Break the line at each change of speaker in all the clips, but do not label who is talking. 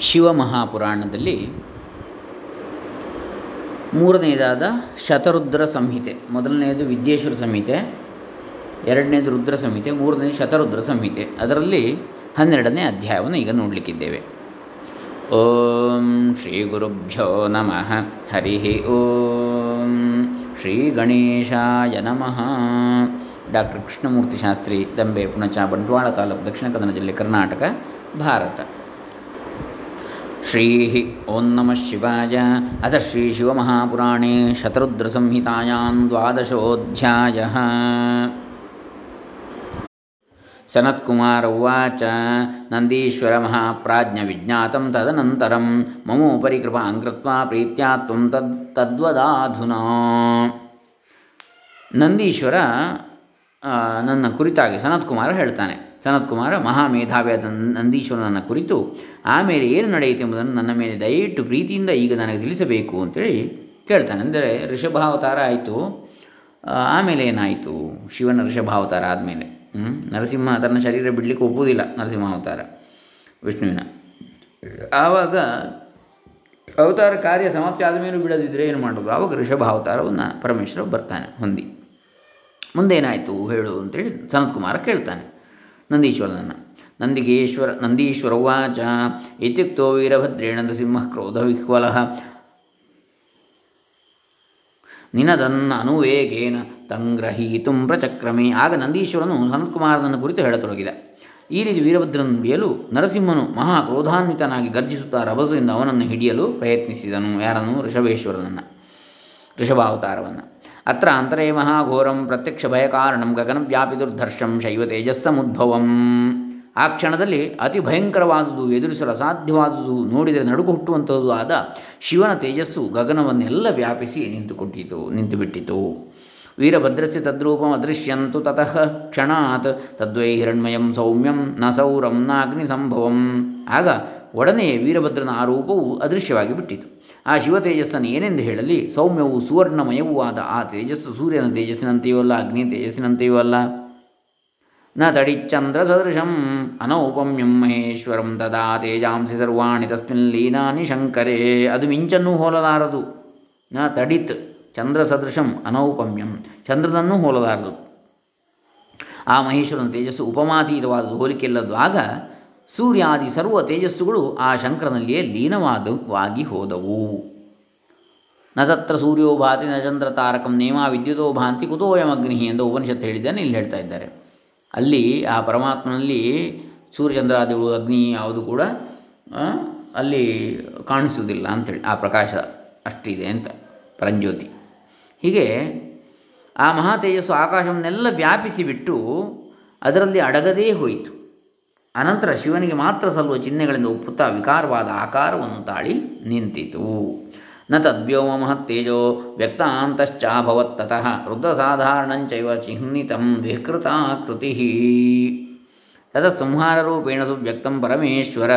ಶಿವಮಹಾಪುರಾಣದಲ್ಲಿ ಮೂರನೆಯದಾದ ಶತರುದ್ರ ಸಂಹಿತೆ. ಮೊದಲನೆಯದು ವಿದ್ಯೇಶ್ವರ ಸಂಹಿತೆ. ಎರಡನೇದು ರುದ್ರ ಸಂಹಿತೆ. ಮೂರನೇದು ಶತರುದ್ರ ಸಂಹಿತೆ. ಅದರಲ್ಲಿ ಹನ್ನೆರಡನೇ ಅಧ್ಯಾಯವನ್ನು ಈಗ ನೋಡಲಿಕ್ಕಿದ್ದೇವೆ. ಓಂ ಶ್ರೀ ಗುರುಭ್ಯೋ ನಮಃ. ಹರಿ ಓಂ ಶ್ರೀ ಗಣೇಶಾಯ ನಮಃ. ಡಾಕ್ಟರ್ ಕೃಷ್ಣಮೂರ್ತಿ ಶಾಸ್ತ್ರಿ, ದಂಬೆ, ಪುಣಚ, ಬಂಟ್ವಾಳ ತಾಲೂಕು, ದಕ್ಷಿಣ ಕನ್ನಡ ಜಿಲ್ಲೆ ಕರ್ನಾಟಕ, ಭಾರತ. ಶ್ರೀ ಓಂ ನಮಃ ಶಿವಾಯ ಅಥ ಶ್ರೀ ಶಿವಮಹಾಪುರಾಣೇ ಶತರುದ್ರಸಂಹಿತಾಯಾಂ ದ್ವಾದಶೋಧ್ಯಾಯ ಸನತ್ಕುಮಾರ ಉವಾಚ ನಂದೀಶ್ವರ ಮಹಾಪ್ರಾಜ್ಞ ವಿಜ್ಞಾತಂ ತದನಂತರಂ ಮಮೋಪರಿ ಕೃಪಾಂ ಕೃತ್ವಾ ಪ್ರೀತ್ಯಾ ತ್ವಂ ತದ್ ತದ್ವದಾಧುನಾ ನಂದೀಶ್ವರ ನನ್ನ ಕುರಿತಾಗಿ ಸನತ್ಕುಮಾರ ಹೇಳ್ತಾನೆ. ಸನತ್ಕುಮಾರ ಮಹಾಮೇಧಾವಿಯಾದ ನಂದೀಶ್ವರನನ್ನು ಕುರಿತು ಆಮೇಲೆ ಏನು ನಡೆಯಿತು ಎಂಬುದನ್ನು ನನ್ನ ಮೇಲೆ ದಯವಿಟ್ಟು ಪ್ರೀತಿಯಿಂದ ಈಗ ನನಗೆ ತಿಳಿಸಬೇಕು ಅಂತೇಳಿ ಕೇಳ್ತಾನೆ. ಅಂದರೆ ಋಷಭಾವತಾರ ಆಯಿತು. ಆಮೇಲೆ ಏನಾಯಿತು? ಶಿವನ ಋಷಭಾವತಾರ ಆದಮೇಲೆ. ನರಸಿಂಹ ತನ್ನ ಶರೀರ ಬಿಡಲಿಕ್ಕೆ ಒಪ್ಪುವುದಿಲ್ಲ ನರಸಿಂಹಾವತಾರ, ವಿಷ್ಣುವಿನ. ಆವಾಗ ಅವತಾರ ಕಾರ್ಯ ಸಮಾಪ್ತಿ ಆದ ಮೇಲೂ ಬಿಡದಿದ್ದರೆ ಏನು ಮಾಡೋದು ಆವಾಗ ಋಷಭಾವತಾರವನ್ನು ಪರಮೇಶ್ವರ ಬರ್ತಾನೆ, ಹೊಂದಿ. ಮುಂದೇನಾಯಿತು ಹೇಳು ಅಂತೇಳಿ ಸನತ್ಕುಮಾರ ಕೇಳ್ತಾನೆ. ನಂದೀಶ್ವರನನ್ನು. ನಂದಿಗೇಶ್ವರ ನಂದೀಶ್ವರ ಉವಾಚ. ಇತ್ಯುಕ್ತೋ ವೀರಭದ್ರೇಣ ನರಸಿಂಹ ಕ್ರೋಧ ನಿನದನ್ನ ಅನುವೇಗೇನ ತಂಗ್ರಹೀತು ಪ್ರಚಕ್ರಮೆ. ಆಗ ನಂದೀಶ್ವರನು ಸನತ್ಕುಮಾರನನ್ನು ಕುರಿತು ಹೇಳತೊಡಗಿದ. ಈ ರೀತಿ ವೀರಭದ್ರನ ಬಿಯಲು ನರಸಿಂಹನು ಮಹಾ ಕ್ರೋಧಾನ್ವಿತನಾಗಿ ಗರ್ಜಿಸುತ್ತಾ ರಭಸದಿಂದ ಅವನನ್ನು ಹಿಡಿಯಲು ಪ್ರಯತ್ನಿಸಿದನು. ಯಾರನ್ನು? ಋಷಭೇಶ್ವರನನ್ನು. ಋಷಭಾವತಾರವನ್ನು. ಅತ್ರ ಅಂತರೇ ಮಹಾಘೋರಂ ಪ್ರತ್ಯಕ್ಷ ಭಯಕಾರಣಂ ಗಗನವ್ಯಾಪಿ ದುರ್ಧರ್ಷಂ ಶೈವ ತೇಜಸ್ಸಮುದ್ಭವಂ. ಆ ಕ್ಷಣದಲ್ಲಿ ಅತಿ ಭಯಂಕರವಾದುದು, ಎದುರಿಸಲು ಅಸಾಧ್ಯವಾದುದು, ನೋಡಿದರೆ ನಡುಕು ಹುಟ್ಟುವಂಥದ್ದು ಆದ ಶಿವನ ತೇಜಸ್ಸು ಗಗನವನ್ನೆಲ್ಲ ವ್ಯಾಪಿಸಿ ನಿಂತುಕೊಟ್ಟಿತು, ನಿಂತುಬಿಟ್ಟಿತು. ವೀರಭದ್ರಸ್ಯ ತದ್ರೂಪಂ ಅದೃಶ್ಯಂತು ತತಃ ಕ್ಷಣಾತ್, ತದ್ವೈ ಹಿರಣ್ಮಯಂ ಸೌಮ್ಯಂ ನ ಸೌರಂ ನ ಅಗ್ನಿ ಸಂಭವಂ ಆಗ ಒಡನೆಯೇ ವೀರಭದ್ರನ ಆ ರೂಪವು ಅದೃಶ್ಯವಾಗಿ ಬಿಟ್ಟಿತು. ಆ ಶಿವ ತೇಜಸ್ಸನ್ನು ಏನೆಂದು ಹೇಳಲಿ? ಸೌಮ್ಯವು ಸುವರ್ಣಮಯವೂ ಆದ ಆ ತೇಜಸ್ಸು ಸೂರ್ಯನ ತೇಜಸ್ಸಿನಂತೆಯೂ ಅಲ್ಲ, ಅಗ್ನಿ ತೇಜಸ್ಸಿನಂತೆಯೂ ಅಲ್ಲ. ನ ತಡಿಚ್ಚಂದ್ರ ಸದೃಶಂ ಅನೌಪಮ್ಯಂ ಮಹೇಶ್ವರಂ ತದಾ ತೇಜಾಂಸಿ ಸರ್ವಾಣಿ ತಸ್ಮಿನ್ ಲೀನಾನಿ ಶಂಕರೇ. ಅದು ಮಿಂಚನ್ನೂ ಹೋಲಲಾರದು. ನ ತಡಿತ್ ಚಂದ್ರ ಸದೃಶಂ ಅನೌಪಮ್ಯಂ ಚಂದ್ರನನ್ನೂ ಹೋಲಲಾರದು. ಆ ಮಹೇಶ್ವರನ ತೇಜಸ್ಸು ಉಪಮಾತೀತವಾದದ್ದು ಹೋಲಿಕೆಲ್ಲದ್ದು ಆಗ ಸೂರ್ಯಾದಿ ಸರ್ವ ತೇಜಸ್ಸುಗಳು ಆ ಶಂಕರನಲ್ಲಿಯೇ ಲೀನವಾದವಾಗಿ ಹೋದವು. ನ ತತ್ರ ಸೂರ್ಯೋ ಭಾತಿ ನ ಚಂದ್ರ ತಾರಕಂ ನೇಮ ವಿದ್ಯುತೋ ಭಾಂತಿ ಕುತೋಯಮಗ್ನಿ ಎಂದು ಉಪನಿಷತ್ತು ಹೇಳಿದ್ದಾನೆ ಇಲ್ಲಿ ಹೇಳ್ತಾ ಇದ್ದಾರೆ. ಅಲ್ಲಿ ಆ ಪರಮಾತ್ಮನಲ್ಲಿ ಸೂರ್ಯಚಂದ್ರಾದಿಗಳು, ಅಗ್ನಿ ಯಾವುದು ಕೂಡ ಅಲ್ಲಿ ಕಾಣಿಸುವುದಿಲ್ಲ ಅಂಥೇಳಿ ಆ ಪ್ರಕಾಶ ಅಷ್ಟಿದೆ ಅಂತ ಪರಂಜ್ಯೋತಿ. ಹೀಗೆ ಆ ಮಹಾತೇಜಸ್ಸು ಆಕಾಶವನ್ನೆಲ್ಲ ವ್ಯಾಪಿಸಿಬಿಟ್ಟು ಅದರಲ್ಲಿ ಅಡಗದೇ ಹೋಯಿತು. ಅನಂತರ ಶಿವನಿಗೆ ಮಾತ್ರ ಸಲ್ಲುವ ಚಿಹ್ನೆಗಳಿಂದ ಒಪ್ಪುತ್ತಾ ವಿಕಾರವಾದ ಆಕಾರವನ್ನು ತಾಳಿ ನಿಂತಿತು. ನ ತದ್ವ್ಯೋಮ ಮಹತ್ತೇಜೋ ವ್ಯಕ್ತಾಂತಶ್ಚಾಭವತ್ತತಃ ರುದ್ರಸಾಧಾರಣಂಚೈವ ಚಿಹ್ನಿತಂ ವಿಕೃತಾಕೃತಿ ತತಸ್ಸಂಹಾರರೂಪೇಣ ಸುವ್ಯಕ್ತಂ ಪರಮೇಶ್ವರ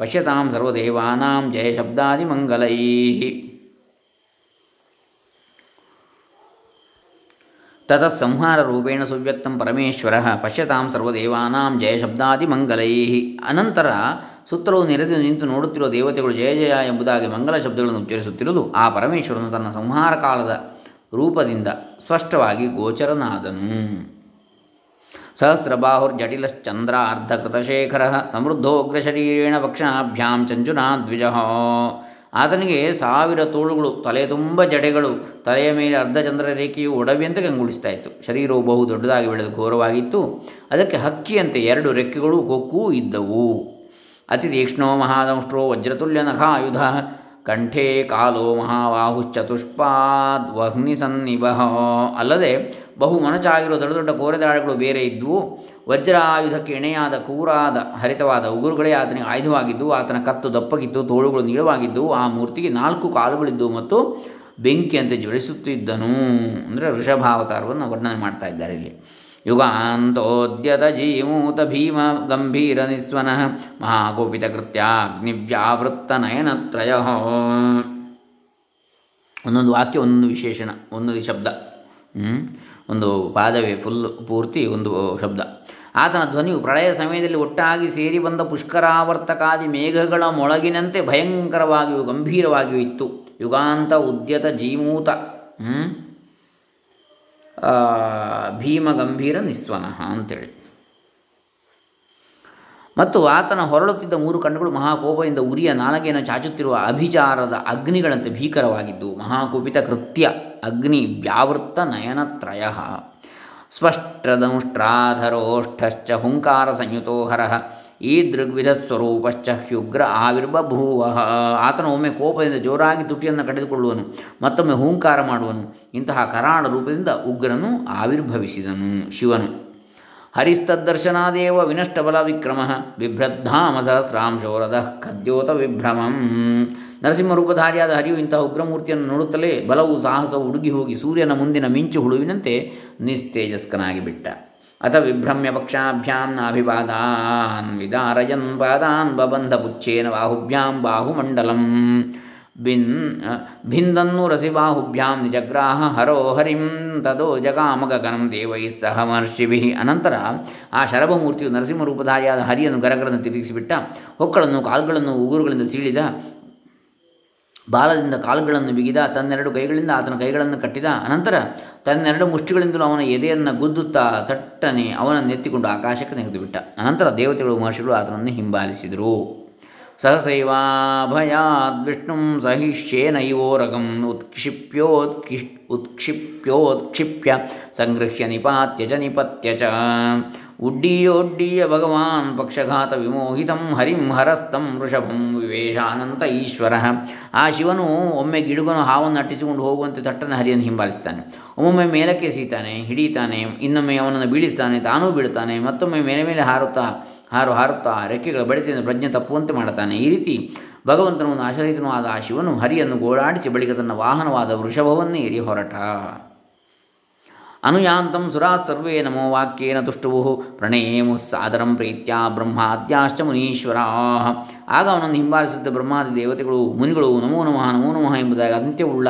ಪಶ್ಯತಾಂ ಸರ್ವದೇವಾನಾಂ ಜಯ ಶಬ್ದಾದಿಮಂಗಲೈ ತತಃ ಸಂಹಾರರೂಪೇಣ ಸುವ್ಯಕ್ತಂ ಪರಮೇಶ್ವರ ಪಶ್ಯತಾಂ ಸರ್ವದೇವಾನಾಂ ಜಯ ಶಬ್ದಾದಿಮಂಗಲೈ ಅನಂತರ ಸುತ್ತಲೂ ನೆರೆದು ನಿಂತು ನೋಡುತ್ತಿರುವ ದೇವತೆಗಳು ಜಯ ಜಯ ಎಂಬುದಾಗಿ ಮಂಗಲ ಶಬ್ದಗಳನ್ನು ಉಚ್ಚರಿಸುತ್ತಿರುವುದು ಆ ಪರಮೇಶ್ವರನು ತನ್ನ ಸಂಹಾರ ಕಾಲದ ರೂಪದಿಂದ ಸ್ಪಷ್ಟವಾಗಿ ಗೋಚರನಾದನು. ಸಹಸ್ರಬಾಹುರ್ಜಟಿಲಶ್ಚಂದ್ರ ಅರ್ಧಕೃತಶೇಖರ ಸಮೃದ್ಧೋಗ್ರಶರೀರೇಣ ವಕ್ಷಣಾಭ್ಯಾಂ ಚಂಜುನಾ ದ್ವಿಜ. ಆತನಿಗೆ ಸಾವಿರ ತೋಳುಗಳು, ತಲೆ ತುಂಬ ಜಡೆಗಳು, ತಲೆಯ ಮೇಲೆ ಅರ್ಧಚಂದ್ರ ರೇಖೆಯು ಒಡವೆಯಂತೆ ಕಂಗೊಳಿಸ್ತಾ ಇತ್ತು. ಶರೀರವು ಬಹು ದೊಡ್ಡದಾಗಿ ಬೆಳೆದು ಘೋರವಾಗಿತ್ತು. ಅದಕ್ಕೆ ಹಕ್ಕಿಯಂತೆ ಎರಡು ರೆಕ್ಕೆಗಳು ಕೊಕ್ಕೂ ಇದ್ದವು. ಅತಿ ತೀಕ್ಷ್ಣೋ ಮಹಾದಂಷ್ಟ್ರೋ ವಜ್ರತುಲ್ಯ ನಖಾಯುಧ ಕಂಠೇ ಕಾಲೋ ಮಹಾಬಾಹುಶ್ಚತುಷ್ಪಾದ್ ವಹ್ನಿ ಸನ್ನಿಭ ಅಲ್ಲದೆ ಬಹು ಮೊನಚಾಗಿರುವ ದೊಡ್ಡ ದೊಡ್ಡ ಕೋರೆದಾಳಗಳು ಬೇರೆ ಇದ್ದವು ವಜ್ರಾಯುಧಕ್ಕೆ ಎಣೆಯಾದ ಕೂರಾದ ಹರಿತವಾದ ಉಗುರುಗಳೇ ಆತನಿಗೆ ಆಯುಧವಾಗಿದ್ದು, ಆತನ ಕತ್ತು ದಪ್ಪಗಿದ್ದು ತೋಳುಗಳು ನೀಳವಾಗಿದ್ದು, ಆ ಮೂರ್ತಿಗೆ ನಾಲ್ಕು ಕಾಲುಗಳಿದ್ದವು ಮತ್ತು ಬೆಂಕಿಯಂತೆ ಜ್ವಲಿಸುತ್ತಿದ್ದನು. ಅಂದರೆ ಋಷಭಾವತಾರವನ್ನು ವರ್ಣನೆ ಮಾಡ್ತಾ ಇದ್ದಾರೆ ಇಲ್ಲಿ. ಯುಗಾಂತೋದ್ಯತ ಜೀಮೂತ ಭೀಮ ಗಂಭೀರ ನಿಸ್ವನಃ ಮಹಾಕೋಪಿತ ಕೃತ್ಯ ಅಗ್ನಿವ್ಯಾವೃತ್ತ ನಯನತ್ರಯ. ಒಂದೊಂದು ವಾಕ್ಯ ಒಂದೊಂದು ವಿಶೇಷಣ ಒಂದೊಂದು ಶಬ್ದ? ಒಂದು ಪಾದವೇ ಫುಲ್ ಪೂರ್ತಿ, ಒಂದು ಶಬ್ದ. ಆತನ ಧ್ವನಿಯು ಪ್ರಳಯ ಸಮಯದಲ್ಲಿ ಒಟ್ಟಾಗಿ ಸೇರಿ ಬಂದ ಪುಷ್ಕರಾವರ್ತಕಾದಿ ಮೇಘಗಳ ಮೊಳಗಿನಂತೆ ಭಯಂಕರವಾಗಿಯೂ ಗಂಭೀರವಾಗಿಯೂ ಇತ್ತು. ಯುಗಾಂತ ಉದ್ಯತ ಜೀಮೂತ ಭೀಮ ಗಂಭೀರ ನಿಸ್ವನಃ ಅಂತೇಳಿ. ಮತ್ತು ಆತನ ಹೊರಳುತ್ತಿದ್ದ ಮೂರು ಕಣ್ಣುಗಳು ಮಹಾಕೋಪದಿಂದ ಉರಿಯ ನಾಲಗೆಯನ್ನು ಚಾಚುತ್ತಿರುವ ಅಭಿಚಾರದ ಅಗ್ನಿಗಳಂತೆ ಭೀಕರವಾಗಿದ್ದು, ಮಹಾಕುಪಿತ ಕೃತ್ಯ, ಅಗ್ನಿ ವ್ಯಾವೃತ್ತ ನಯನತ್ರಯ. ಸ್ಪಷ್ಟದಂಷ್ಟ್ರಾಧರೋಷ್ಠಶ್ಚ ಹುಂಕಾರ ಸಂಯುತೋ ಹರಃ. ಈ ದೃಗ್ವಿಧ ಸ್ವರೂಪಶ್ಚ ಹ್ಯುಗ್ರ ಆವಿರ್ಬಭೂವ ಆತನು ಒಮ್ಮೆ ಕೋಪದಿಂದ ಜೋರಾಗಿ ತುಟಿಯನ್ನು ಕಡಿದುಕೊಳ್ಳುವನು, ಮತ್ತೊಮ್ಮೆ ಹೂಂಕಾರ ಮಾಡುವನು. ಇಂತಹ ಕರಾಣ ರೂಪದಿಂದ ಉಗ್ರನು ಆವಿರ್ಭವಿಸಿದನು ಶಿವನು. ಹರಿಸ್ತದ್ದರ್ಶನಾದೇವ ವಿನಷ್ಟಬಲ ವಿಕ್ರಮ, ಬಿಭ್ರದ್ಧಾಮ ಸಹಸ್ರಾಂಶೋರದ ಖದ್ಯೋತ ವಿಭ್ರಮಂ. ನರಸಿಂಹ ರೂಪಧಾರಿಯಾದ ಹರಿಯು ಇಂತಹ ಉಗ್ರಮೂರ್ತಿಯನ್ನು ನೋಡುತ್ತಲೇ ಬಲವು ಸಾಹಸವು ಉಡುಗಿ ಹೋಗಿ ಸೂರ್ಯನ ಮುಂದಿನ ಮಿಂಚು ಹುಳುವಿನಂತೆ ನಿಸ್ತೇಜಸ್ಕನಾಗಿ ಬಿಟ್ಟ ಅಥ ವಿಭ್ರಮ್ಯ ಪಕ್ಷಾಭ್ಯಾಂ ನಾಭಿಪಾದಾನ್ ವಿದಾರಯನ್ ಪಾದಾನ್ ಬಬಂಧ ಪುಚ್ಛೇನ ಬಾಹುಭ್ಯಾಂ ಬಾಹುಮಂಡಲಂ ಬಿನ್ ಭಿಂದನ್ನು ರಸಿಬಾಹುಭ್ಯಾಂ ನಿಜಗ್ರಾಹ ಹರೋ ಹರಿಂ ತದೋ ಜಗಾಮಗಗನಂ ದೇವೈ ಸಹ ಮಹರ್ಷಿಭಿ ಅನಂತರ ಆ ಶರಭಮೂರ್ತಿಯು ನರಸಿಂಹ ರೂಪಧಾರಿಯಾದ ಹರಿಯನ್ನು ಗರಗರನ್ನು ತಿರುಗಿಸಿಬಿಟ್ಟ, ಹೊಕ್ಕಳನ್ನು ಕಾಲುಗಳನ್ನು ಉಗುರುಗಳಿಂದ ಸೀಳಿದ, ಬಾಲದಿಂದ ಕಾಲುಗಳನ್ನು ಬಿಗಿದ, ತನ್ನೆರಡು ಕೈಗಳಿಂದ ಆತನ ಕೈಗಳನ್ನು ಕಟ್ಟಿದ, ಅನಂತರ ತನ್ನೆರಡು ಮುಷ್ಟಿಗಳಿಂದಲೂ ಅವನ ಎದೆಯನ್ನು ಗುದ್ದುತ್ತಾ ತಟ್ಟನೆ ಅವನನ್ನು ಎತ್ತಿಕೊಂಡು ಆಕಾಶಕ್ಕೆ ತೆಗೆದುಬಿಟ್ಟ ಅನಂತರ ದೇವತೆಗಳು ಮಹರ್ಷಿಗಳು ಆತನನ್ನು ಹಿಂಬಾಲಿಸಿದರು. ಸಹಸೈವಾಭಯಾದ್ ವಿಷ್ಣು ಸಹಿಷ್ಯೇನ ಇವೋರಗಂ ಉತ್ಕ್ಷಿಪ್ಯೋತ್ಕಿ ಉತ್ಕ್ಷಿಪ್ಯೋತ್ಕ್ಷಿಪ್ಯ ಸಂಗೃಹ್ಯ ನಿಪಾತ್ಯ ಚ ನಿಪತ್ಯ ಚ ಉಡ್ಡೀಯೋಡ್ಡೀಯ ಭಗವಾನ್ ಪಕ್ಷಘಾತ ವಿಮೋಹಿತಂ, ಹರಿಂ ಹರಸ್ತಂ, ವೃಷಭಂ ವಿವೇಶಾನಂತ ಈಶ್ವರ. ಆ ಶಿವನು ಒಮ್ಮೆ ಗಿಡುಗನು ಹಾವನ್ನು ಅಟ್ಟಿಸಿಕೊಂಡು ಹೋಗುವಂತೆ ತಟ್ಟನ ಹರಿಯನ್ನು ಹಿಂಬಾಲಿಸ್ತಾನೆ. ಒಮ್ಮೊಮ್ಮೆ ಮೇಲಕ್ಕೆ ಸೀತಾನೆ, ಹಿಡಿತಾನೆ, ಇನ್ನೊಮ್ಮೆ ಅವನನ್ನು ಬೀಳಿಸ್ತಾನೆ, ತಾನೂ ಬೀಳ್ತಾನೆ ಮತ್ತೊಮ್ಮೆ ಮೇಲೆ ಮೇಲೆ ಹಾರುತ್ತಾ, ಹಾರು ಹಾರುತ್ತಾ ರೆಕ್ಕೆಗಳ ಬಡಿತದಿಂದ ಪ್ರಜ್ಞೆ ತಪ್ಪುವಂತೆ ಮಾಡುತ್ತಾನೆ. ಈ ರೀತಿ ಭಗವಂತನು ಆಶ್ರಯಿತನೂ ಆದ ಆ ಶಿವನು ಹರಿಯನ್ನು ಗೋಳಾಡಿಸಿ ಬಳಿಕ ತನ್ನ ವಾಹನವಾದ ವೃಷಭವನ್ನೇ ಏರಿ ಹೊರಟ. ಅನುಯಾಂತಂ ಸುರಾ ಸರ್ವೇ ನಮೋ ವಾಕ್ಯೇನ ತುಷ್ಟುವು. ಪ್ರಣೇಮು ಸಾದರಂ ಪ್ರೀತ್ಯ ಬ್ರಹ್ಮಾದ್ಯಾಶ್ಚ ಮುನೀಶ್ವರ. ಆಗ ಅವನನ್ನು ಹಿಂಬಾಲಿಸುತ್ತ ಬ್ರಹ್ಮಾದಿ ದೇವತೆಗಳು, ಮುನಿಗಳು, ನಮೋ ನಮಃ ನಮೋ ನಮಃ ಎಂಬುದಾಗಿ ಅಂತ್ಯವುಳ್ಳ,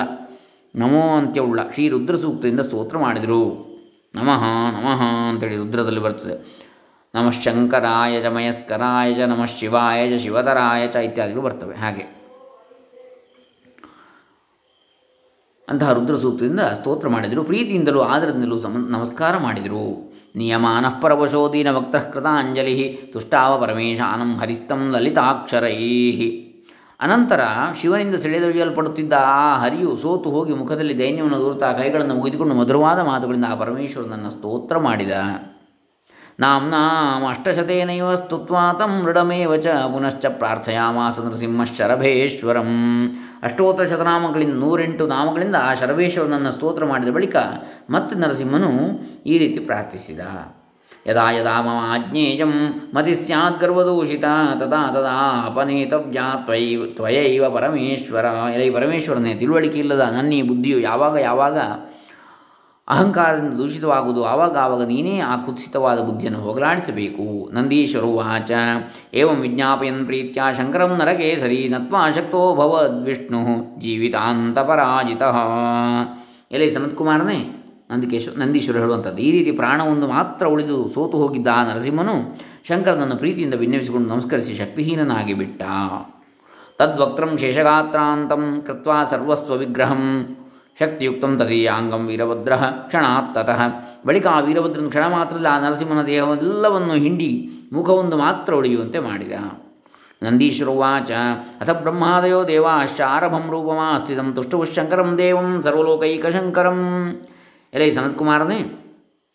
ನಮೋ ಅಂತ್ಯವುಳ್ಳ ಶ್ರೀ ರುದ್ರ ಸೂಕ್ತದಿಂದ ಸ್ತೋತ್ರ ಮಾಡಿದರು. ನಮಃ ನಮಃ ಅಂತೇಳಿ ರುದ್ರದಲ್ಲಿ ಬರ್ತದೆ. ನಮಃ ಶಂಕರಾಯ ಚ ಮಯಸ್ಕರಾಯ ಚ ನಮಃ ಶಿವಾಯ ಚ ಶಿವತರಾಯ ಚ ಇತ್ಯಾದಿಗಳು ಬರ್ತವೆ. ಹಾಗೆ. ಅಂತಹ ರುದ್ರ ಸೂಕ್ತದಿಂದ ಸ್ತೋತ್ರ ಮಾಡಿದರು. ಪ್ರೀತಿಯಿಂದಲೂ ಆದರದಿಂದಲೂ ಸಮ, ನಮಸ್ಕಾರ ಮಾಡಿದರು. ನಿಯಮಾನಃ ಪರವಶೋದೀನ ಭಕ್ತಃ ಕೃತಾಂಜಲಿ ತುಷ್ಟಾವ ಪರಮೇಶಾನಂ ಹರಿಸ್ತಂ ಲಲಿತಾಕ್ಷರೈ. ಅನಂತರ ಶಿವನಿಂದ ಸೆಳೆದೊಯ್ಯಲ್ಪಡುತ್ತಿದ್ದ ಆ ಹರಿಯು ಸೋತು ಹೋಗಿ ಮುಖದಲ್ಲಿ ದೈನ್ಯವನ್ನು ದೂರುತ್ತಾ ಕೈಗಳನ್ನು ಮುಗಿದುಕೊಂಡು ಮಧುರವಾದ ಮಾತುಗಳಿಂದ ಆ ಪರಮೇಶ್ವರನನ್ನು ಸ್ತೋತ್ರ ಮಾಡಿದ. ನಾಮ್ನಾಂ ಅಷ್ಟಶತೇನೈವ ಸ್ತುತ್ವಾ ತಂ ಮೃಡಮೇವ ಚ ಪುನಶ್ಚ ಪ್ರಾರ್ಥಯಾಮಾಸ ನರಸಿಂಹಶರಭೇಶ್ವರಂ ಅಷ್ಟೋತ್ತರ ಶತನಾಮಗಳಿಂದ ನೂರೆಂಟು ನಾಮಗಳಿಂದ ಆ ಸರ್ವೇಶ್ವರನನ್ನು ಸ್ತೋತ್ರ ಮಾಡಿದ ಬಳಿಕ ಮತ್ತೆ ನರಸಿಂಹನು ಈ ರೀತಿ ಪ್ರಾರ್ಥಿಸಿದ. ಯದಾ ಯದಾ ಮಮ ಆಜ್ಞೇಯಂ ಮತಿ ಸ್ಯಾತ್ ಗರ್ವದೂಷಿತ ತದಾ ತದಾ ಅಪನೇತವ್ಯಾ ತ್ವಯ ತ್ವಯೈವ ಪರಮೇಶ್ವರ ಎಲೈ ಪರಮೇಶ್ವರನೇ ತಿಳುವಳಿಕೆ ಇಲ್ಲದ ನನ್ನ ಈ ಬುದ್ಧಿಯು ಯಾವಾಗ ಯಾವಾಗ ಅಹಂಕಾರದಿಂದ ದೂಷಿತವಾಗುವುದು ಆವಾಗ ಆವಾಗ ನೀನೇ ಆ ಕುತ್ಸಿತವಾದ ಬುದ್ಧಿಯನ್ನು ಹೋಗಲಾಡಿಸಬೇಕು. ನಂದೀಶ್ವರೋ ವಾಚ. ಏವಂ ವಿಜ್ಞಾಪಯನ್ ಪ್ರೀತ್ಯ ಶಂಕರಂ ನರಕೇಸರಿ ನತ್ವಾ ಶಕ್ತೋ ಭವದ್ವಿಷ್ಣು ಜೀವಿತಾಂತಪರಾಜಿತ ಎಲೆ ಸನತ್ಕುಮಾರನೇ? ನಂದಿಕೇಶ್ವರ ನಂದೀಶ್ವರ ಹೇಳುವಂಥದ್ದು. ಈ ರೀತಿ ಪ್ರಾಣವೊಂದು ಮಾತ್ರ ಉಳಿದು ಸೋತು ಹೋಗಿದ್ದ ಆ ನರಸಿಂಹನು ಶಂಕರನನ್ನು ಪ್ರೀತಿಯಿಂದ ಭಿನ್ನವಿಸಿಕೊಂಡು ನಮಸ್ಕರಿಸಿ ಶಕ್ತಿಹೀನನಾಗಿ ಬಿಟ್ಟ ತದ್ವಕ್ತ್ರಂ ಶೇಷಗಾತ್ರಾಂತಂ ಕೃತ್ವಾ ಸರ್ವಸ್ವ ವಿಗ್ರಹಂ. ಶಕ್ತಿಯುಕ್ತಂ ತದೀಯಾಂಗಂ ವೀರಭದ್ರ ಕ್ಷಣಾತ್ ತತಃ. ಬಳಿಕ ಆ ವೀರಭದ್ರನು ಕ್ಷಣ ಮಾತ್ರದಲ್ಲಿ ಆ ನರಸಿಂಹನ ದೇಹವೆಲ್ಲವನ್ನು ಹಿಂಡಿ ಮುಖವೊಂದು ಮಾತ್ರ ಉಳಿಯುವಂತೆ ಮಾಡಿದ. ನಂದೀಶ್ವರುವಾಚ ಅಥ ಬ್ರಹ್ಮಾದಯೋ ದೇವಾಶ್ಚ ಆರಭಂ ರೂಪಮಾಸ್ಥಿತಂ ತುಷ್ಟುಶಂಕರಂ ದೇವಂ ಸರ್ವಲೋಕೈಕಶಂಕರಂ. ಎಲೈ ಸನತ್ಕುಮಾರನೇ,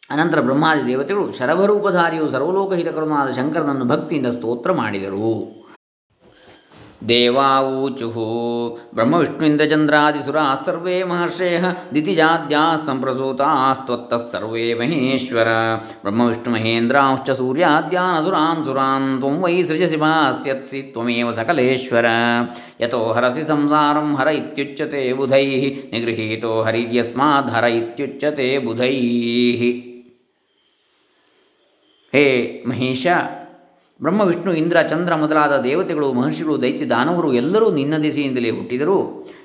ಅನಂತರ ಬ್ರಹ್ಮಾದಿ ದೇವತೆಗಳು ಶರಭರೂಪಧಾರಿಯು ಸರ್ವಲೋಕಹಿತಕರನೂ ಆದ ಶಂಕರನನ್ನು ಭಕ್ತಿಯಿಂದ ಸ್ತೋತ್ರ ಮಾಡಿದರು. ದೇವಾವೂಚು ಬ್ರಹ್ಮವಿಷ್ಣುಇಂದ್ರಚಂದ್ರಾದಿಸುರಾ ಸರ್ವೇ ಮಹರ್ಷಯ ದಿತಿಜಾದ್ಯಾ ಸಂಪ್ರಸೂತಾಸ್ತ್ವತ್ತಃ ಸರ್ವೇ ಮಹೇಶ್ವರ ಬ್ರಹ್ಮವಿಷ್ಣುಮಹೇಂದ್ರಾಂಶ್ಚ ಸೂರ್ಯಾದ್ಯಾನಸುರಾನ್ ಸುರಾನ್ ತ್ವಂ ವೈ ಸೃಜಸಿ ಭಾಸ್ಯತ್ಸಿ ತ್ವಮೇವ ಸಕಲೇಶ್ವರ ಯತೋ ಹರಸಿ ಸಂಸಾರಂ ಹರ ಇತ್ಯುಚ್ಯತೆ ಬುಧೈ ನಿಗೃಹೀತೋ ಹರಿರ್ಯಸ್ಮಾದ್ ಹರ ಇತ್ಯುಚ್ಯತೆ ಬುಧೈ ಹೇ ಮಹೇಶ ಬ್ರಹ್ಮ, ವಿಷ್ಣು, ಇಂದ್ರ, ಚಂದ್ರ ಮೊದಲಾದ ದೇವತೆಗಳು, ಮಹರ್ಷಿಗಳು, ದೈತ್ಯ, ದಾನವರು ಎಲ್ಲರೂ ನಿನ್ನ ದಿಸೆಯಿಂದಲೇ ಹುಟ್ಟಿದರು.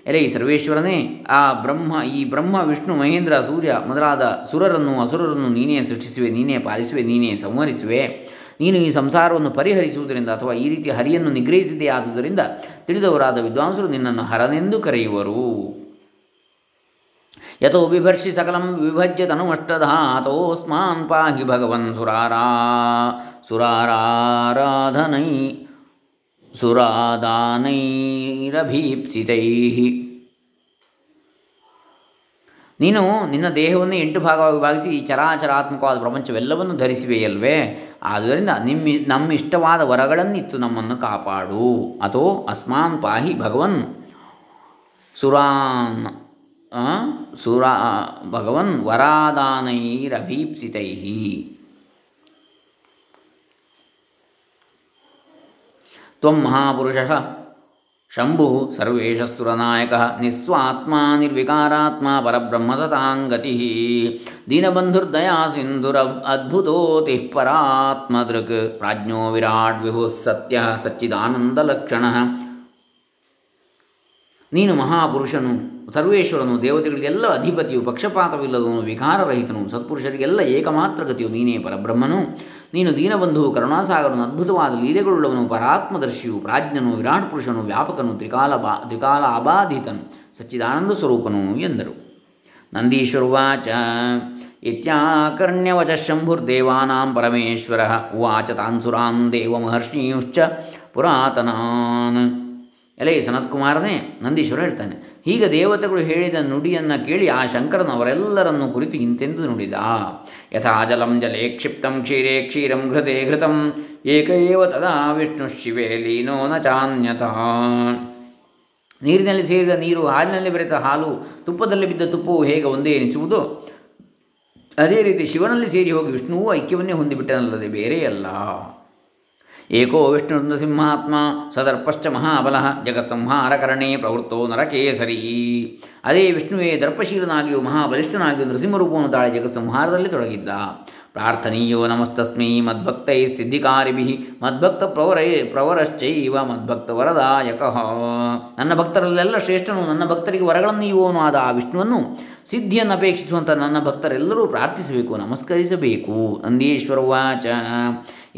ಎಲೆ, ಈ ಸರ್ವೇಶ್ವರನೇ, ಆ ಬ್ರಹ್ಮ, ಈ ಬ್ರಹ್ಮ, ವಿಷ್ಣು, ಮಹೇಂದ್ರ, ಸೂರ್ಯ ಮೊದಲಾದ ಸುರರನ್ನು, ಅಸುರರನ್ನು ನೀನೇ ಸೃಷ್ಟಿಸುವೆ, ನೀನೇ ಪಾಲಿಸುವೆ, ನೀನೇ ಸಂಹರಿಸುವೆ. ನೀನು ಈ ಸಂಸಾರವನ್ನು ಪರಿಹರಿಸುವುದರಿಂದ ಅಥವಾ ಈ ರೀತಿ ಹರಿಯನ್ನು ನಿಗ್ರಹಿಸಿದೆ ಆದುದರಿಂದ ತಿಳಿದವರಾದ ವಿದ್ವಾಂಸರು ನಿನ್ನನ್ನು ಹರನೆಂದು ಕರೆಯುವರು. ಯಥೋ ಬಿಭರ್ಷಿ ಸಕಲಂ ವಿಭಜ್ಯ ತನುಮಷ್ಟಧಾತೋಸ್ಮಾನ್ ಪಾಹಿ ಭಗವನ್ ಸುರಾರಾ. ಸುರಾರಾರಾಧನೈ ಸುರಾದಾನೈರಭೀಪ್ಸಿತೈ. ನೀನು ನಿನ್ನ ದೇಹವನ್ನು ಎಂಟು ಭಾಗವಾಗಿ ಭಾಗಿಸಿ ಈ ಚರಾಚರಾತ್ಮಕವಾದ ಪ್ರಪಂಚವೆಲ್ಲವನ್ನು ಧರಿಸಿವೆಯಲ್ವೇ ಆದ್ದರಿಂದ ನಿಮ್ಮ ನಮ್ಮ ಇಷ್ಟವಾದ ವರಗಳನ್ನಿತ್ತು ನಮ್ಮನ್ನು ಕಾಪಾಡು. ಅಥೋ ಅಸ್ಮಾನ್ ಪಾಹಿ ಭಗವನ್ ಸುರಾನ್ ಸುರಾ, ಭಗವನ್ ವರಾದಾನೈರಭೀಪ್ಸಿತೈ. ತ್ವಂ ಮಹಾಪುರುಷಃ. ಶಂಭು ಸರ್ವೇಶಸ್ಸುರನಾಯಕ ನಿಸ್ವಾತ್ಮ ನಿರ್ವಿಕಾರಾತ್ಮ ಪರಬ್ರಹ್ಮ ಸತಾಂಗತಿ ದೀನಬಂಧುರ್ದಯಾ ಸಿಂಧುರ ಅದ್ಭುತೋತಿ ಪರಾತ್ಮದೃಕ್. ಪ್ರಾಜ್ಞೋ ವಿರಾಟ್ ವಿಭು ಸತ್ಯ ಸಚ್ಚಿದಾನಂದಲಕ್ಷಣ. ನೀನು ಮಹಾಪುರುಷನು, ಸರ್ವೇಶ್ವರನು, ದೇವತೆಗಳಿಗೆಲ್ಲ ಅಧಿಪತಿಯು, ಪಕ್ಷಪಾತವಿಲ್ಲದವನು, ವಿಕಾರರಹಿತನು, ಸತ್ಪುರುಷರಿಗೆಲ್ಲ ಏಕಮಾತ್ರ ಗತಿಯು ನೀನೇ ಪರಬ್ರಹ್ಮನು. ನೀನು ದೀನಬಂಧು, ಕರುಣಾಸಾಗರನು, ಅದ್ಭುತವಾದ ಲೀಲೆಗಳುಳ್ಳವನು, ಪರಾತ್ಮದರ್ಶಿಯು, ಪ್ರಾಜ್ಞನು, ವಿರಾಟ್ ಪುರುಷನು, ವ್ಯಾಪಕನು, ತ್ರಿಕಾಲ ಬಾ, ತ್ರಿಕಾಲ ಅಬಾಧಿತನು, ಸಚ್ಚಿದಾನಂದ ಸ್ವರೂಪನು ಎಂದರು. ನಂದೀಶ್ವರುವಾಚ ಇತ್ಯಾಕರ್ಣ್ಯವಚ ಶಂಭುರ್ದೇವಾನಾಂ ಪರಮೇಶ್ವರ, ಉವಾಚ ತಾನ್ಸುರಾನ್ ದೇವಮಹರ್ಷೀಯುಶ್ಚ ಪುರಾತನಾನ್. ಎಲೆ, ಸನತ್ಕುಮಾರನೇ, ನಂದೀಶ್ವರ ಹೇಳ್ತಾನೆ ಹೀಗೆ ದೇವತೆಗಳು ಹೇಳಿದ ನುಡಿಯನ್ನು ಕೇಳಿ ಆ ಶಂಕರನು ಅವರೆಲ್ಲರನ್ನು ಕುರಿತು ಇಂತೆಂದು ನುಡಿದ. ಯಥಾ ಜಲಂ ಜಲೇ ಕ್ಷಿಪ್ತಂ ಕ್ಷೀರೇ ಕ್ಷೀರಂ ಘೃತೆ ಘೃತಂ. ಏಕ ಏವ ತದಾ ವಿಷ್ಣು ಶಿವೇ ಲೀನೋ ನ ಚಾನ್ಯತಃ. ನೀರಿನಲ್ಲಿ ಸೇರಿದ ನೀರು ಹಾಲಿನಲ್ಲಿ ಬೆರೆತ ಹಾಲು ತುಪ್ಪದಲ್ಲಿ ಬಿದ್ದ ತುಪ್ಪವು ಹೇಗೆ ಒಂದೇ ಎನಿಸುವುದು? ಅದೇ ರೀತಿ ಶಿವನಲ್ಲಿ ಸೇರಿ ಹೋಗಿ ವಿಷ್ಣುವು ಐಕ್ಯವನ್ನೇ ಹೊಂದಿಬಿಟ್ಟನಲ್ಲದೆ ಬೇರೆಯಲ್ಲ. ಏಕೋ ವಿಷ್ಣು ನೃಸಿಂಹಾತ್ಮ ಸದರ್ಪಶ್ಚ ಮಹಾಬಲ ಜಗತ್ಸಂಹಾರಕರಣೆ ಪ್ರವೃತ್ತೋ ನರಕೇಸರಿ ಅದೇ ವಿಷ್ಣುವೇ ದರ್ಪಶೀಲನಾಗಿಯೂ ಮಹಾಬಲಿಷ್ಠನಾಗಿಯೂ ನೃಸಿಂಹರೂಪವನ್ನು ತಾಳಿ ಜಗತ್ಸಂಹಾರದಲ್ಲಿ ತೊಡಗಿದ್ದ. ಪ್ರಾರ್ಥನೀಯೋ ನಮಸ್ತಸ್ಮೈ ಮದ್ಭಕ್ತೈ ಸಿದ್ಧಿಕಾರಿಭಿ ಮದ್ಭಕ್ತ ಪ್ರವರೈ ಪ್ರವರಶ್ಚೈವ ಮದ್ಭಕ್ತ ವರದಾಯಕ। ನನ್ನ ಭಕ್ತರಲ್ಲೆಲ್ಲ ಶ್ರೇಷ್ಠನು, ನನ್ನ ಭಕ್ತರಿಗೆ ವರಗಳನ್ನು ನೀಯುವವನು ಆದ ಆ ವಿಷ್ಣುವನ್ನು ಸಿದ್ಧಿಯನ್ನು ಅಪೇಕ್ಷಿಸುವಂಥ ನನ್ನ ಭಕ್ತರೆಲ್ಲರೂ ಪ್ರಾರ್ಥಿಸಬೇಕು, ನಮಸ್ಕರಿಸಬೇಕು, ನಂದೀಶ್ವರ ವಾಚ।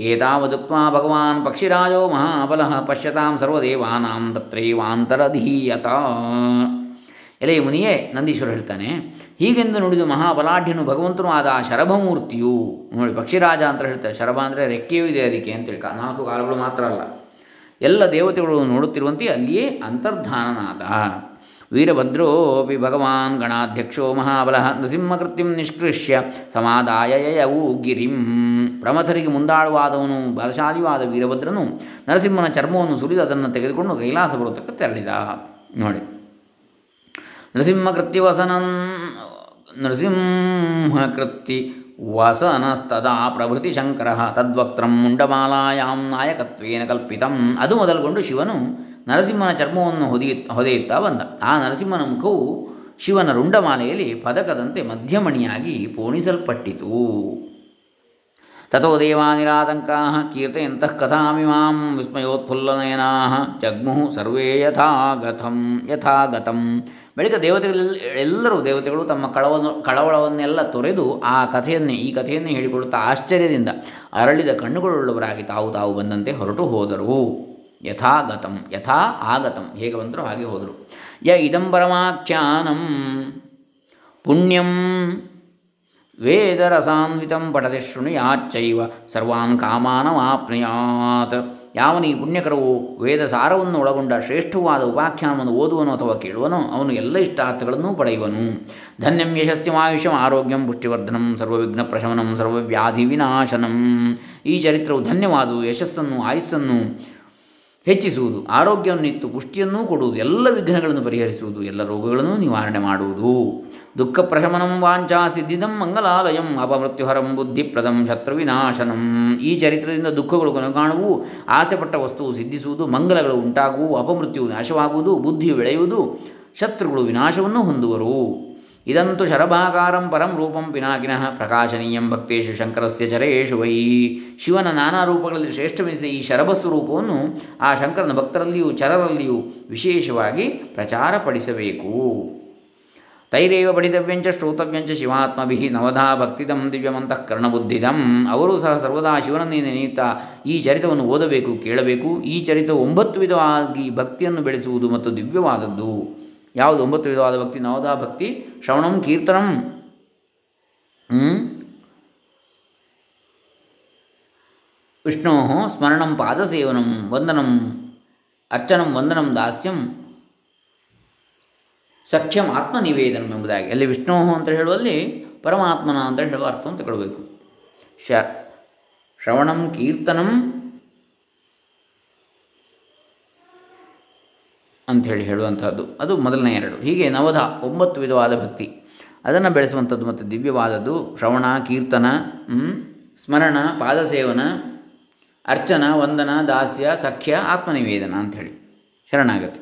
ಏತಾವದುಕ್ತ್ವಾ ಭಗವಾನ್ ಪಕ್ಷಿರಾಜೋ ಮಹಾಬಲಃ ಪಶ್ಯತಾಂ ಸರ್ವದೇವಾನಾಂ ತತ್ರೈವಾಂತರಧೀಯತ ಎಲೆ ಮುನಿಯೇ ನಂದೀಶ್ವರ ಹೇಳ್ತಾನೆ, ಹೀಗೆಂದು ನುಡಿದು ಮಹಾಬಲಾಢ್ಯನು ಭಗವಂತನು ಆದ ಆ ಶರಭಮೂರ್ತಿಯು, ನೋಡಿ ಪಕ್ಷಿರಾಜ ಅಂತ ಹೇಳ್ತಾರೆ, ಶರಭ ಅಂದರೆ ರೆಕ್ಕೆಯೂ ಇದೆ ಅದಕ್ಕೆ ಅಂತೇಳಿ ನಾಲ್ಕು ಕಾಲುಗಳು ಮಾತ್ರ ಅಲ್ಲ. ಎಲ್ಲ ದೇವತೆಗಳು ನೋಡುತ್ತಿರುವಂತೆ ಅಲ್ಲಿಯೇ ಅಂತರ್ಧಾನನಾದ. ವೀರಭದ್ರೋಪಿ ಭಗವಾನ್ ಗಣಾಧ್ಯಕ್ಷೋ ಮಹಾಬಲ ನೃಸಿಂಹಕೃತ್ಯಂ ನಿಷ್ಕೃಷ್ಯ ಸಮಾದಾಯ ಯಯವು ಗಿರಿಂ. ಪ್ರಮಥರಿಗೆ ಮುಂದಾಳುವಾದವನು ಬಲಶಾಲಿಯೂ ವೀರಭದ್ರನು, ನರಸಿಂಹನ ಚರ್ಮವನ್ನು ಸುರಿದು ಅದನ್ನು ತೆಗೆದುಕೊಂಡು ಕೈಲಾಸ ಪರ್ವತಕ್ಕೆ ತೆರಳಿದ. ನೋಡಿ. ನರಸಿಂಹ ಕೃತ್ಯವಸನನ್ ನರಸಿಂಹ ನೃಸಿಂಹಕೃತ್ತಿ ವಸನಸ್ತದಾ ಪ್ರಭೃತಿ ಶಂಕರ ತದ್ವಕ್ತ್ರಂ ಮುಂಡಮಾಲಾಯಾಂ ನಾಯಕತ್ವೇನ ಕಲ್ಪಿತಂ. ಅದು ಮೊದಲುಗೊಂಡು ಶಿವನು ನರಸಿಂಹನ ಚರ್ಮವನ್ನು ಹೊದಿ, ಹೊದೆಯುತ್ತಾ ಬಂದ. ಆ ನರಸಿಂಹನ ಮುಖವು ಶಿವನ ರುಂಡಮಾಲೆಯಲ್ಲಿ ಪದಕದಂತೆ ಮಧ್ಯಮಣಿಯಾಗಿ ಪೋಣಿಸಲ್ಪಟ್ಟಿತು. ತಥೋ ದೇವಾನಿರಾತಂಕಾ ಕಥಾಮಿ ಮಾಂ ವಿಸ್ಮಯೋತ್ಫುಲ್ಲನಯನಾ ಜಗ್ಮು ಸರ್ವೇ ಯಥಾಗತಂ ಯಥಾಗತಂ ಬಳಿಕ ದೇವತೆಗಳೆಲ್ಲ, ಎಲ್ಲರೂ ದೇವತೆಗಳು ತಮ್ಮ ಕಳವನ್ನು ಕಳವಳವನ್ನೆಲ್ಲ ತೊರೆದು ಆ ಕಥೆಯನ್ನೇ, ಈ ಕಥೆಯನ್ನೇ ಹೇಳಿಕೊಳ್ಳುತ್ತಾ ಆಶ್ಚರ್ಯದಿಂದ ಅರಳಿದ ಕಣ್ಣುಗಳುಳ್ಳವರಾಗಿ ತಾವು ತಾವು ಬಂದಂತೆ ಹೊರಟು ಹೋದರು. ಯಥಾಗತಂ, ಯಥಾ ಆಗತಂ, ಹೇಗೆ ಬಂದರೂ ಹಾಗೆ ಹೋದರು. ಯ ಇದಂ ಪರಮಾಖ್ಯಾನಂ ಪುಣ್ಯಂ ವೇದರಸಾನ್ವಿತಂ ಪಠತಿ ಶೃಣುಯಾಚ್ಚೈವ ಸರ್ವಾನ್ ಕಾಮಾನವಾಪ್ನುಯಾತ್ ಯಾವನು ಈ ಪುಣ್ಯಕರವು ವೇದ ಸಾರವನ್ನು ಒಳಗೊಂಡ ಶ್ರೇಷ್ಠವಾದ ಉಪಾಖ್ಯಾನವನ್ನು ಓದುವನು ಅಥವಾ ಕೇಳುವನು ಅವನು ಎಲ್ಲ ಇಷ್ಟಾರ್ಥಗಳನ್ನು ಪಡೆಯುವನು. ಧನ್ಯಂ ಯಶಸ್ಸಿಮಾಯುಷಂ ಆರೋಗ್ಯಂ ಪುಷ್ಟಿವರ್ಧನಂ ಸರ್ವವಿಘ್ನ ಪ್ರಶಮನಂ ಸರ್ವವ್ಯಾಧಿ ವಿನಾಶನಂ. ಈ ಚರಿತ್ರವು ಧನ್ಯವಾದವು ಯಶಸ್ಸನ್ನು, ಆಯುಸ್ಸನ್ನು ಹೆಚ್ಚಿಸುವುದು, ಆರೋಗ್ಯವನ್ನು ಇತ್ತು, ಪುಷ್ಟಿಯನ್ನೂ ಕೊಡುವುದು, ಎಲ್ಲ ವಿಘ್ನಗಳನ್ನು ಪರಿಹರಿಸುವುದು, ಎಲ್ಲ ರೋಗಗಳನ್ನು ನಿವಾರಣೆ ಮಾಡುವುದು. ದುಃಖ ಪ್ರಶಮನಂ ವಾಂಚಾ ಸಿದ್ಧಿದಂ ಮಂಗಲಾಲಯಂ ಅಪಮೃತ್ಯುಹರಂ ಬುದ್ಧಿಪ್ರದಂ ಶತ್ರುವಿನಾಶನಂ. ಈ ಚರಿತ್ರದಿಂದ ದುಃಖಗಳು ಕೊನೆಗಾಣುವು ಆಸೆಪಟ್ಟ ವಸ್ತುವು ಸಿದ್ಧಿಸುವುದು, ಮಂಗಲಗಳು ಉಂಟಾಗುವು ಅಪಮೃತ್ಯು ನಾಶವಾಗುವುದು ಬುದ್ಧಿ ಬೆಳೆಯುವುದು, ಶತ್ರುಗಳು ವಿನಾಶವನ್ನು ಹೊಂದುವರು. ಇದಂತೂ ಶರಭಾಕಾರಂ ಪರಂ ರೂಪಂ ಪಿನಾಕಿನಃ ಪ್ರಕಾಶನೀಯಂ ಭಕ್ತೇಶು ಶಂಕರಸ್ಯ ಚರೇಶು ವೈ. ಶಿವನ ನಾನಾ ರೂಪಗಳಲ್ಲಿ ಶ್ರೇಷ್ಠವೆನಿಸಿದ ಈ ಶರಭಸ್ಸು ರೂಪವನ್ನು ಆ ಶಂಕರನ ಭಕ್ತರಲ್ಲಿಯೂ, ಚರರಲ್ಲಿಯೂ ವಿಶೇಷವಾಗಿ ಪ್ರಚಾರಪಡಿಸಬೇಕು. ತೈರೇವ ಪಠಿತವ್ಯಂಚ ಶ್ರೋತವ್ಯಂಚ ಶಿವಾತ್ಮಭಿ ನವಧಾ ಭಕ್ತಿದಂ ದಿವ್ಯಮಂತಃ ಕರ್ಣಬುದ್ಧಿದಂ. ಅವರು ಸಹ ಸರ್ವದಾ ಶಿವನನ್ನೇ ನೆನೆಯುತ್ತಾ ಈ ಚರಿತವನ್ನು ಓದಬೇಕು, ಕೇಳಬೇಕು. ಈ ಚರಿತ ಒಂಬತ್ತು ವಿಧವಾಗಿ ಭಕ್ತಿಯನ್ನು ಬೆಳೆಸುವುದು ಮತ್ತು ದಿವ್ಯವಾದದ್ದು. ಯಾವುದು ಒಂಬತ್ತು ವಿಧವಾದ ಭಕ್ತಿ? ನವದಾ ಭಕ್ತಿ, ಶ್ರವಣಂ, ಕೀರ್ತನಂ? ವಿಷ್ಣೋ ಸ್ಮರಣಂ ಪಾದಸೇವನಂ, ವಂದನಂ, ಅರ್ಚನಂ, ವಂದನಂ, ದಾಸ್ಯಂ. ಸಖ್ಯಂ ಆತ್ಮನಿವೇದನಂ ಎಂಬುದಾಗಿ. ಅಲ್ಲಿ ವಿಷ್ಣು ಅಂತ ಹೇಳುವಲ್ಲಿ ಪರಮಾತ್ಮನ ಅಂತ ಹೇಳುವ ಅರ್ಥ ಅಂತ ತಗೊಳ್ಬೇಕು ಶ, ಶ್ರವಣಂ ಕೀರ್ತನಂ ಅಂಥೇಳಿ ಹೇಳುವಂಥದ್ದು. ಅದು ಮೊದಲನೇ ಎರಡು. ಹೀಗೆ ನವಧ ಒಂಬತ್ತು ವಿಧವಾದ ಭಕ್ತಿ. ಅದನ್ನು ಬೆಳೆಸುವಂಥದ್ದು ಮತ್ತು ದಿವ್ಯವಾದದ್ದು ಶ್ರವಣ, ಕೀರ್ತನ ಸ್ಮರಣ, ಪಾದಸೇವನ, ಅರ್ಚನ, ವಂದನ, ದಾಸ್ಯ, ಸಖ್ಯ, ಆತ್ಮನಿವೇದನ ಅಂಥೇಳಿ ಶರಣಾಗತಿ.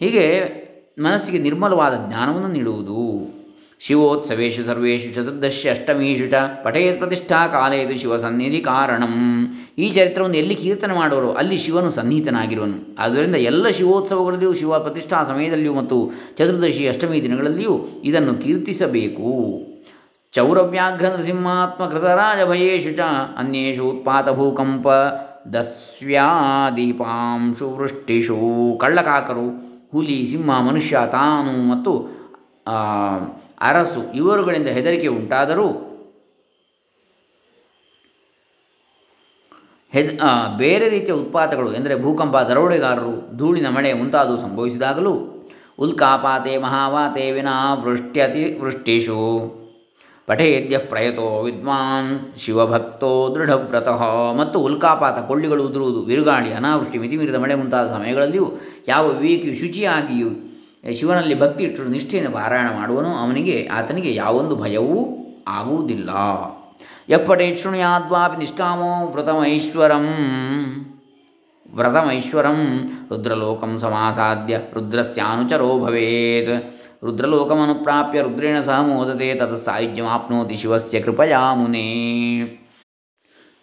ಹೀಗೆ ಮನಸ್ಸಿಗೆ ನಿರ್ಮಲವಾದ ಜ್ಞಾನವನ್ನು ನೀಡುವುದು. ಶಿವೋತ್ಸವೇಶು ಸರ್ವೇಶು ಚತುರ್ದಶಿ ಅಷ್ಟಮೀಷು ಚ ಪಠೇತ್ ಪ್ರತಿಷ್ಠಾ ಕಾಲೇದು ಶಿವ ಸನ್ನಿಧಿ ಕಾರಣಂ. ಈ ಚರಿತ್ರವನ್ನು ಎಲ್ಲಿ ಕೀರ್ತನೆ ಮಾಡುವರು ಅಲ್ಲಿ ಶಿವನು ಸನ್ನಿಹಿತನಾಗಿರುವನು. ಆದ್ದರಿಂದ ಎಲ್ಲ ಶಿವೋತ್ಸವಗಳಲ್ಲಿಯೂ, ಶಿವ ಪ್ರತಿಷ್ಠಾ ಸಮಯದಲ್ಲಿಯೂ ಮತ್ತು ಚತುರ್ದಶಿ ಅಷ್ಟಮಿ ದಿನಗಳಲ್ಲಿಯೂ ಇದನ್ನು ಕೀರ್ತಿಸಬೇಕು. ಚೌರವ್ಯಾಘ್ರ ನೃಸಿಂಹಾತ್ಮಕೃತರಾಜ ಭಯೇಶು ಚ ಅನ್ಯೇಷು ಉತ್ಪಾತ ಭೂಕಂಪ ದಸ್ವ್ಯಾದೀಪಾಂಶು ವೃಷ್ಟಿಷು ಕಳ್ಳಕಾಕರು ಹುಲಿ, ಸಿಂಹ, ಮನುಷ್ಯ, ತಾನು ಮತ್ತು ಅರಸು ಇವರುಗಳಿಂದ ಹೆದರಿಕೆ ಉಂಟಾದರೂ ಹೆದ್ ಬೇರೆ ರೀತಿಯ ಉತ್ಪಾತಗಳು ಎಂದರೆ ಭೂಕಂಪ, ದರೋಡೆಗಾರರು, ಧೂಳಿನ ಮಳೆ ಮುಂತಾದವು ಸಂಭವಿಸಿದಾಗಲೂ ಉಲ್ಕಾಪಾತೆ, ಮಹಾವಾತೆ ವಿನಾ ವೃಷ್ಟ್ಯತಿ ವೃಷ್ಟಿಷು ಪಠೇದ್ಯ ಪ್ರಯತೋ ವಿದ್ವಾನ್ ಶಿವಭಕ್ತೋ ದೃಢವ್ರತಃ. ಮತ್ತು ಉಲ್ಕಾಪಾತ ಕೊಳ್ಳಿಗಳು ಉದುರುವುದು, ಬಿರುಗಾಳಿ, ಅನಾವೃಷ್ಟಿ, ಮಿತಿಮೀರಿದ ಮಳೆ ಮುಂತಾದ ಸಮಯಗಳಲ್ಲಿಯೂ ಯಾವ ವಿವೇಕಿಯು ಶುಚಿಯಾಗಿಯೂ ಶಿವನಲ್ಲಿ ಭಕ್ತಿ ಇಟ್ಟು ನಿಷ್ಠೆಯನ್ನು ಪಾರಾಯಣ ಮಾಡುವನು, ಅವನಿಗೆ ಆತನಿಗೆ ಯಾವೊಂದು ಭಯವೂ ಆಗುವುದಿಲ್ಲ. ಯಃ ಪಠೇತ್ ಶೃಣುಯಾದ್ವಾಪಿ ನಿಷ್ಕಾಮೋ ವ್ರತಮೈಶ್ವರಂ. ವ್ರತಮೈಶ್ವರಂ ರುದ್ರಲೋಕಂ ಸಮಾಸಾದ್ಯ ರುದ್ರಸ್ಯಾನುಚರೋ ಭವೇತ್. ರುದ್ರಲೋಕಮನುಪ್ರಾಪ್ಯ ರುದ್ರೇಣ ಸಹ ಮೋದತೆ ತತ ಸಾಯುಜ್ಯಮಾಪ್ನೋತಿ ಶಿವಸ್ಯ ಕೃಪಯಾ ಮುನೇ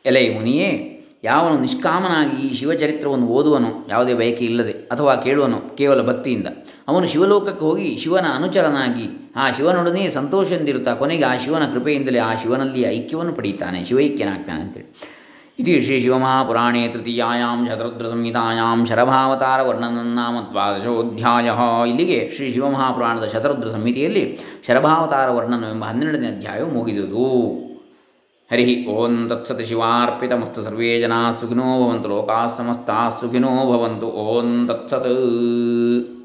ಎಲೆ ಮುನಿಯೇ ಯಾವನು ನಿಷ್ಕಾಮನಾಗಿ ಈ ಶಿವಚರಿತ್ರವನ್ನು ಓದುವನು, ಯಾವುದೇ ಬಯಕೆ ಇಲ್ಲದೆ ಅಥವಾ ಕೇಳುವನು, ಕೇವಲ ಭಕ್ತಿಯಿಂದ, ಅವನು ಶಿವಲೋಕಕ್ಕೆ ಹೋಗಿ ಶಿವನ ಅನುಚರನಾಗಿ, ಆ ಶಿವನೊಡನೆ ಸಂತೋಷದಿಂದಿರುತ್ತಾ ಕೊನೆಗೆ ಆ ಶಿವನ ಕೃಪೆಯಿಂದಲೇ ಆ ಶಿವನಲ್ಲಿ ಐಕ್ಯವನ್ನು ಪಡೆಯುತ್ತಾನೆ, ಶಿವೈಕ್ಯನಾಗ್ತಾನೆ ಅಂತೇಳಿ. ಇದು ಶ್ರೀ ಶಿವಮಹಾಪುರಾಣೇ ತೃತೀಯಾಂ ಶತರುದ್ರ ಸಂಹಿತಾಯಾಂ ಶರಭಾವತಾರ ವರ್ಣನನ್ನಾಮ ದ್ವಾದಶೋಧ್ಯಾಯ ಇಲ್ಲಿಗೆ ಶ್ರೀ ಶಿವಮಹಾಪುರಾಣದ ಶತರುದ್ರ ಸಂಹಿತೆಯಲ್ಲಿ ಶರಭಾವತಾರ ವರ್ಣನವೆಂಬ ಹನ್ನೆರಡನೇ ಅಧ್ಯಾಯವು ಮುಗಿದುದು. ಹರಿ ಓಂ ತತ್ಸತ್ ಶಿವಾರ್ಪಿತಮಸ್ತು ಸರ್ವೇ ಜನಾ ಸುಖಿನೋ ಭವಂತು ಲೋಕಾಃ ಸುಖಿನೋ ಭವಂತು, ಓಂ ತತ್ಸತ್.